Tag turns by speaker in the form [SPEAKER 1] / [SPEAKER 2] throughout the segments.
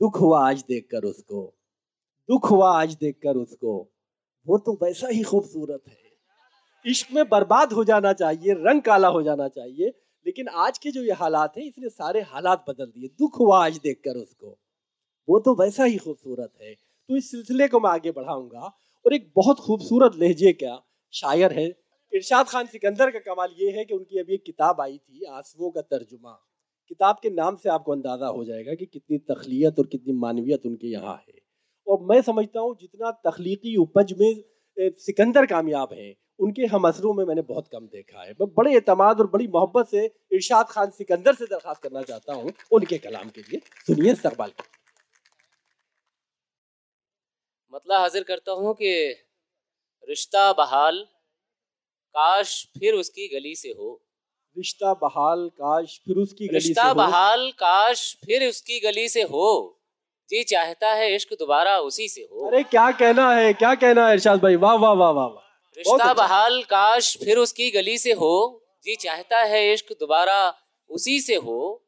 [SPEAKER 1] दुख हुआ आज देखकर उसको। दुख हुआ आज देखकर उसको। वो तो वैसा ही खूबसूरत है। इश्क में बर्बाद हो जाना चाहिए, रंग काला हो जाना चाहिए, लेकिन आज के जो ये हालात हैं, इसने सारे हालात बदल दिए। दुख हुआ आज देखकर उसको। वो तो वैसा ही खूबसूरत है। तो इस सिलसिले को मैं आगे बढ़ाऊँगा, और एक बहुत खूबसूरत लहजे का शायर है। इरशाद खान सिकंदर का कमाल ये है कि उनकी अभी एक किताब आई थी आंसुओं का तर्जुमा। किताब के नाम से आपको अंदाज़ा हो जाएगा कि कितनी तखलीत और कितनी मानवियत उनके यहाँ है। और मैं समझता हूँ जितना तख्लीकी उपज में सिकंदर कामयाब हैं, उनके हम असरों में मैंने बहुत कम देखा है। मैं बड़े अतमाद और बड़ी मोहब्बत से इरशाद खान सिकंदर से दरखास्त करना चाहता हूँ उनके कलाम के लिए। सुनिए इस्तकबाल
[SPEAKER 2] मतलब हाजिर करता हूँ कि रिश्ता बहाल, काश फिर उसकी गली से हो।
[SPEAKER 1] रिश्ता बहाल काश फिर उसकी गली
[SPEAKER 2] रिश्ता
[SPEAKER 1] से हो।
[SPEAKER 2] बहाल काश फिर उसकी गली से हो। जी चाहता है इश्क दोबारा उसी से हो।
[SPEAKER 1] अरे क्या कहना है क्या कहना है इरशाद भाई? वाह वाह वाह वाह वाह।
[SPEAKER 2] रिश्ता
[SPEAKER 1] अच्छा।
[SPEAKER 2] बहाल काश फिर उसकी गली से हो। जी चाहता है इश्क दोबारा उसी से हो।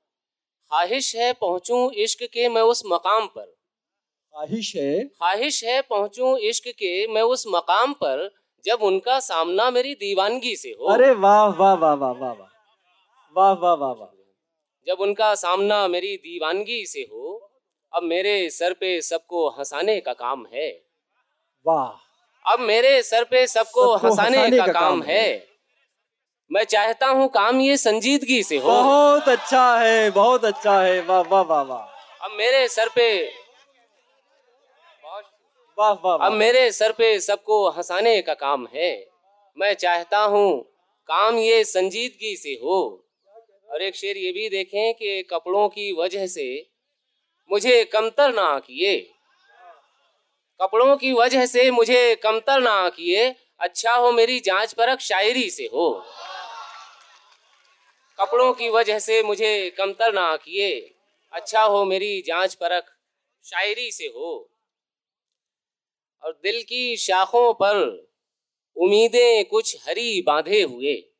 [SPEAKER 2] ख्वाहिश है पहुंचूं इश्क के मैं उस मकाम पर।
[SPEAKER 1] ख्वाहिश है।
[SPEAKER 2] ख्वाहिश है पहुंचूं इश्क के मैं उस मकाम पर जब उनका सामना मेरी दीवानगी से हो।
[SPEAKER 1] अरे वाह वाह वाह वाह वाह वाह। वाह वाह वाह वाह।
[SPEAKER 2] जब उनका सामना मेरी दीवानगी से हो अब मेरे सर पे सबको हंसाने का काम है।
[SPEAKER 1] वाह।
[SPEAKER 2] अब मेरे सर पे सबको
[SPEAKER 1] सबको
[SPEAKER 2] हंसाने का का काम है। मैं चाहता हूँ काम ये संजीदगी से हो।
[SPEAKER 1] बहुत अच्छा है बहुत अच्छा है। वाह वाह वाह वाह।
[SPEAKER 2] अब मेरे सर पे
[SPEAKER 1] वाह वाह
[SPEAKER 2] अब मेरे सर पे सबको हंसाने का काम है। मैं चाहता हूँ काम ये संजीदगी से हो। और एक शेर ये भी देखें कि कपड़ों की वजह से मुझे कमतर ना किए। कपड़ों की वजह से मुझे कमतर ना किए। अच्छा हो मेरी जाँच परख शायरी से हो। कपड़ों की वजह से मुझे कमतर ना किए। अच्छा हो मेरी जाँच परख शायरी से हो। और दिल की शाखों पर उम्मीदें कुछ हरी बांधे हुए।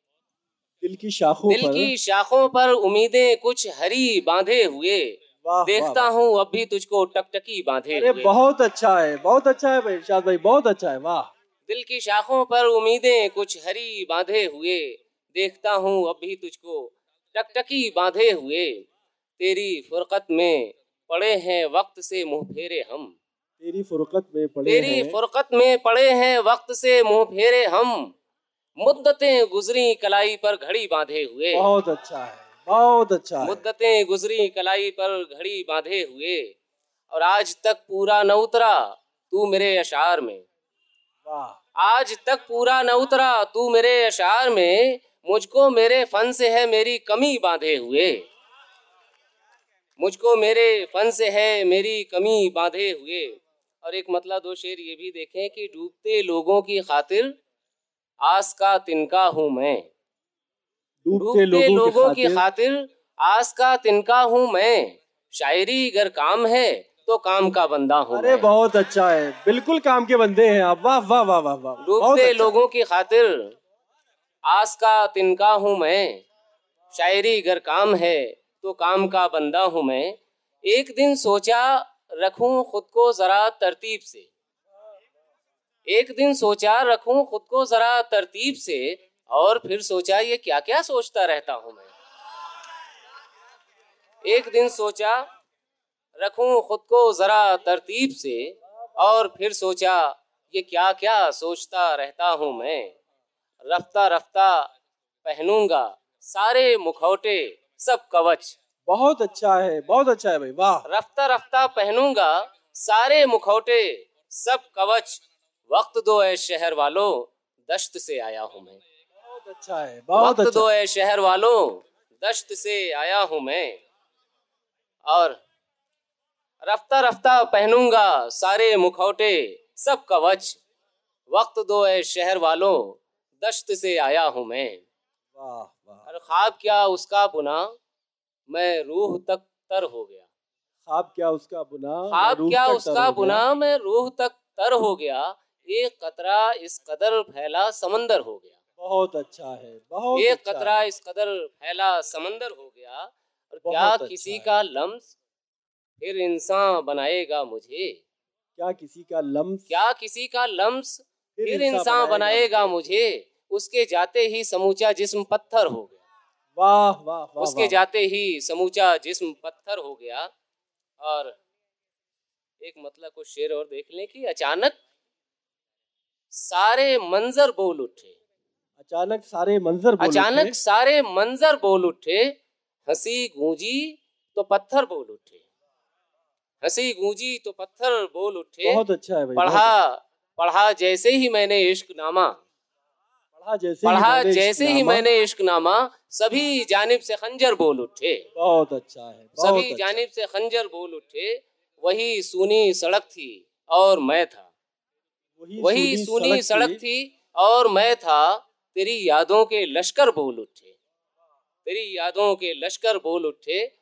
[SPEAKER 1] दिल की शाखों
[SPEAKER 2] दिल
[SPEAKER 1] पर
[SPEAKER 2] की शाखों पर उम्मीदें कुछ हरी बांधे हुए।
[SPEAKER 1] वाह,
[SPEAKER 2] देखता हूँ अब भी तुझको टकटकी बांधे
[SPEAKER 1] अरे
[SPEAKER 2] हुए।
[SPEAKER 1] बहुत अच्छा है बहुत अच्छा है भाई इरशाद भाई बहुत अच्छा है वाह।
[SPEAKER 2] दिल की शाखों पर उम्मीदें कुछ हरी बांधे हुए। देखता हूँ अब भी तुझको टकटकी बांधे हुए। तेरी फुरकत में पड़े हैं वक्त से मुँह फेरे हम।
[SPEAKER 1] तेरी फुरकत में पड़े
[SPEAKER 2] तेरी फुरकत में पड़े हैं वक्त से मुँह फेरे हम। मुद्दतें गुजरी कलाई पर घड़ी बांधे हुए।
[SPEAKER 1] बहुत अच्छा है बहुत अच्छा है।
[SPEAKER 2] मुद्दतें गुजरी कलाई पर घड़ी बांधे हुए। और आज तक पूरा न उतरा तू मेरे अशार में।
[SPEAKER 1] वाह।
[SPEAKER 2] आज तक पूरा न उतरा तू मेरे अशार में। मुझको मेरे फन से है मेरी कमी बांधे हुए। मुझको मेरे फन से है मेरी कमी बांधे हुए। और एक मतलब दो शेर ये भी देखें कि डूबते लोगों की खातिर आस का तिनका हूँ मैं।
[SPEAKER 1] डूबते लोगों,
[SPEAKER 2] लोगों
[SPEAKER 1] की खातिर
[SPEAKER 2] आस का तिनका हूँ मैं। शायरी अगर काम है तो काम का बंदा हूँ
[SPEAKER 1] अरे
[SPEAKER 2] मैं।
[SPEAKER 1] बहुत अच्छा है। बिल्कुल काम के बंदे हैं आप। वाह वाह वाह वाह वाह।
[SPEAKER 2] डूबते
[SPEAKER 1] अच्छा।
[SPEAKER 2] लोगों की खातिर आस का तिनका हूँ मैं। शायरी अगर काम है तो काम का बंदा हूँ मैं। एक दिन सोचा रखूँ खुद को जरा तरतीब से। एक दिन सोचा रखूँ खुद को जरा तरतीब से और फिर सोचा ये क्या क्या सोचता रहता हूँ मैं। एक दिन सोचा रखूँ खुद को जरा तरतीब से और फिर सोचा ये क्या क्या सोचता रहता हूँ मैं। रफ्ता रफ्ता पहनूँगा सारे मुखौटे सब कवच।
[SPEAKER 1] बहुत अच्छा है बहुत अच्छा है भाई वाह।
[SPEAKER 2] रफ्ता रफ्ता पहनूँगा सारे मुखौटे सब कवच। वक्त दो है शहर वालों दश्त से आया हूँ मैं।
[SPEAKER 1] बहुत अच्छा है बहुत
[SPEAKER 2] वक्त
[SPEAKER 1] अच्छा।
[SPEAKER 2] दो है शहर वालों दश्त से आया हूँ मैं। और रफ्ता रफ्ता पहनूँगा सारे मुखौटे सब कवच। वक्त दो है शहर वालों दश्त से आया हूँ मैं।
[SPEAKER 1] वाह वाह।
[SPEAKER 2] और ख्वाब क्या उसका बुना? मैं रूह तक तर हो गया।
[SPEAKER 1] ख्वाब क्या उसका बुना?
[SPEAKER 2] ख्वाब क्या उसका बुना? मैं रूह तक तर हो गया। एक कतरा इस कदर फैला समंदर हो गया।
[SPEAKER 1] बहुत अच्छा है बहुत
[SPEAKER 2] एक
[SPEAKER 1] अच्छा
[SPEAKER 2] कतरा। इस कदर फैला समंदर हो गया और क्या
[SPEAKER 1] अच्छा
[SPEAKER 2] किसी। का लम्स फिर इंसान बनाएगा मुझे?
[SPEAKER 1] क्या किसी का लम्स?
[SPEAKER 2] क्या किसी का लम्स फिर इंसान बनाएगा मुझे? उसके जाते ही समूचा जिस्म पत्थर हो गया।
[SPEAKER 1] वाह वाह वाह।
[SPEAKER 2] उसके जाते ही समूचा जिस्म पत्थर हो गया। और एक मतलब कुछ शेर और देख लें कि अचानक सारे मंजर बोल उठे।
[SPEAKER 1] अचानक सारे मंजर बोल
[SPEAKER 2] अचानक
[SPEAKER 1] उठे।
[SPEAKER 2] सारे मंजर बोल उठे। हँसी गूंजी तो पत्थर बोल उठे। हँसी गूंजी तो पत्थर बोल उठे।
[SPEAKER 1] बहुत अच्छा है भाई
[SPEAKER 2] पढ़ा पढ़ा जैसे ही मैंने इश्क नामा।
[SPEAKER 1] अच्छा। पढ़ा जैसे
[SPEAKER 2] पढ़ा
[SPEAKER 1] ही मैंने
[SPEAKER 2] जैसे ही मैंने इश्क नामा सभी जानिब से खंजर बोल उठे।
[SPEAKER 1] बहुत अच्छा है बहुत
[SPEAKER 2] सभी
[SPEAKER 1] अच्छा।
[SPEAKER 2] जानिब से खंजर बोल उठे। वही सूनी सड़क थी और मैं था। वही सूनी सड़क थी। और मैं था तेरी यादों के लश्कर बोल उठे। तेरी यादों के लश्कर बोल उठे।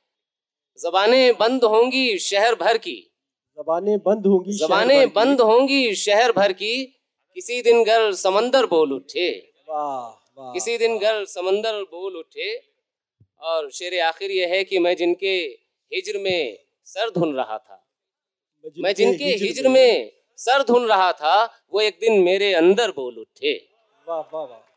[SPEAKER 2] जबानें बंद होंगी शहर भर की।
[SPEAKER 1] जबानें बंद होंगी
[SPEAKER 2] जबानें। बंद होंगी शहर भर की। किसी दिन घर समंदर बोल उठे।
[SPEAKER 1] वाह
[SPEAKER 2] किसी दिन घर समंदर बोल उठे। और शेर आखिर यह है कि मैं जिनके हिजर में सर धुन रहा था। मैं जिनके हिजर में सर धुन रहा था वो एक दिन मेरे अंदर बोल उठे।
[SPEAKER 1] वाह वाह वाह।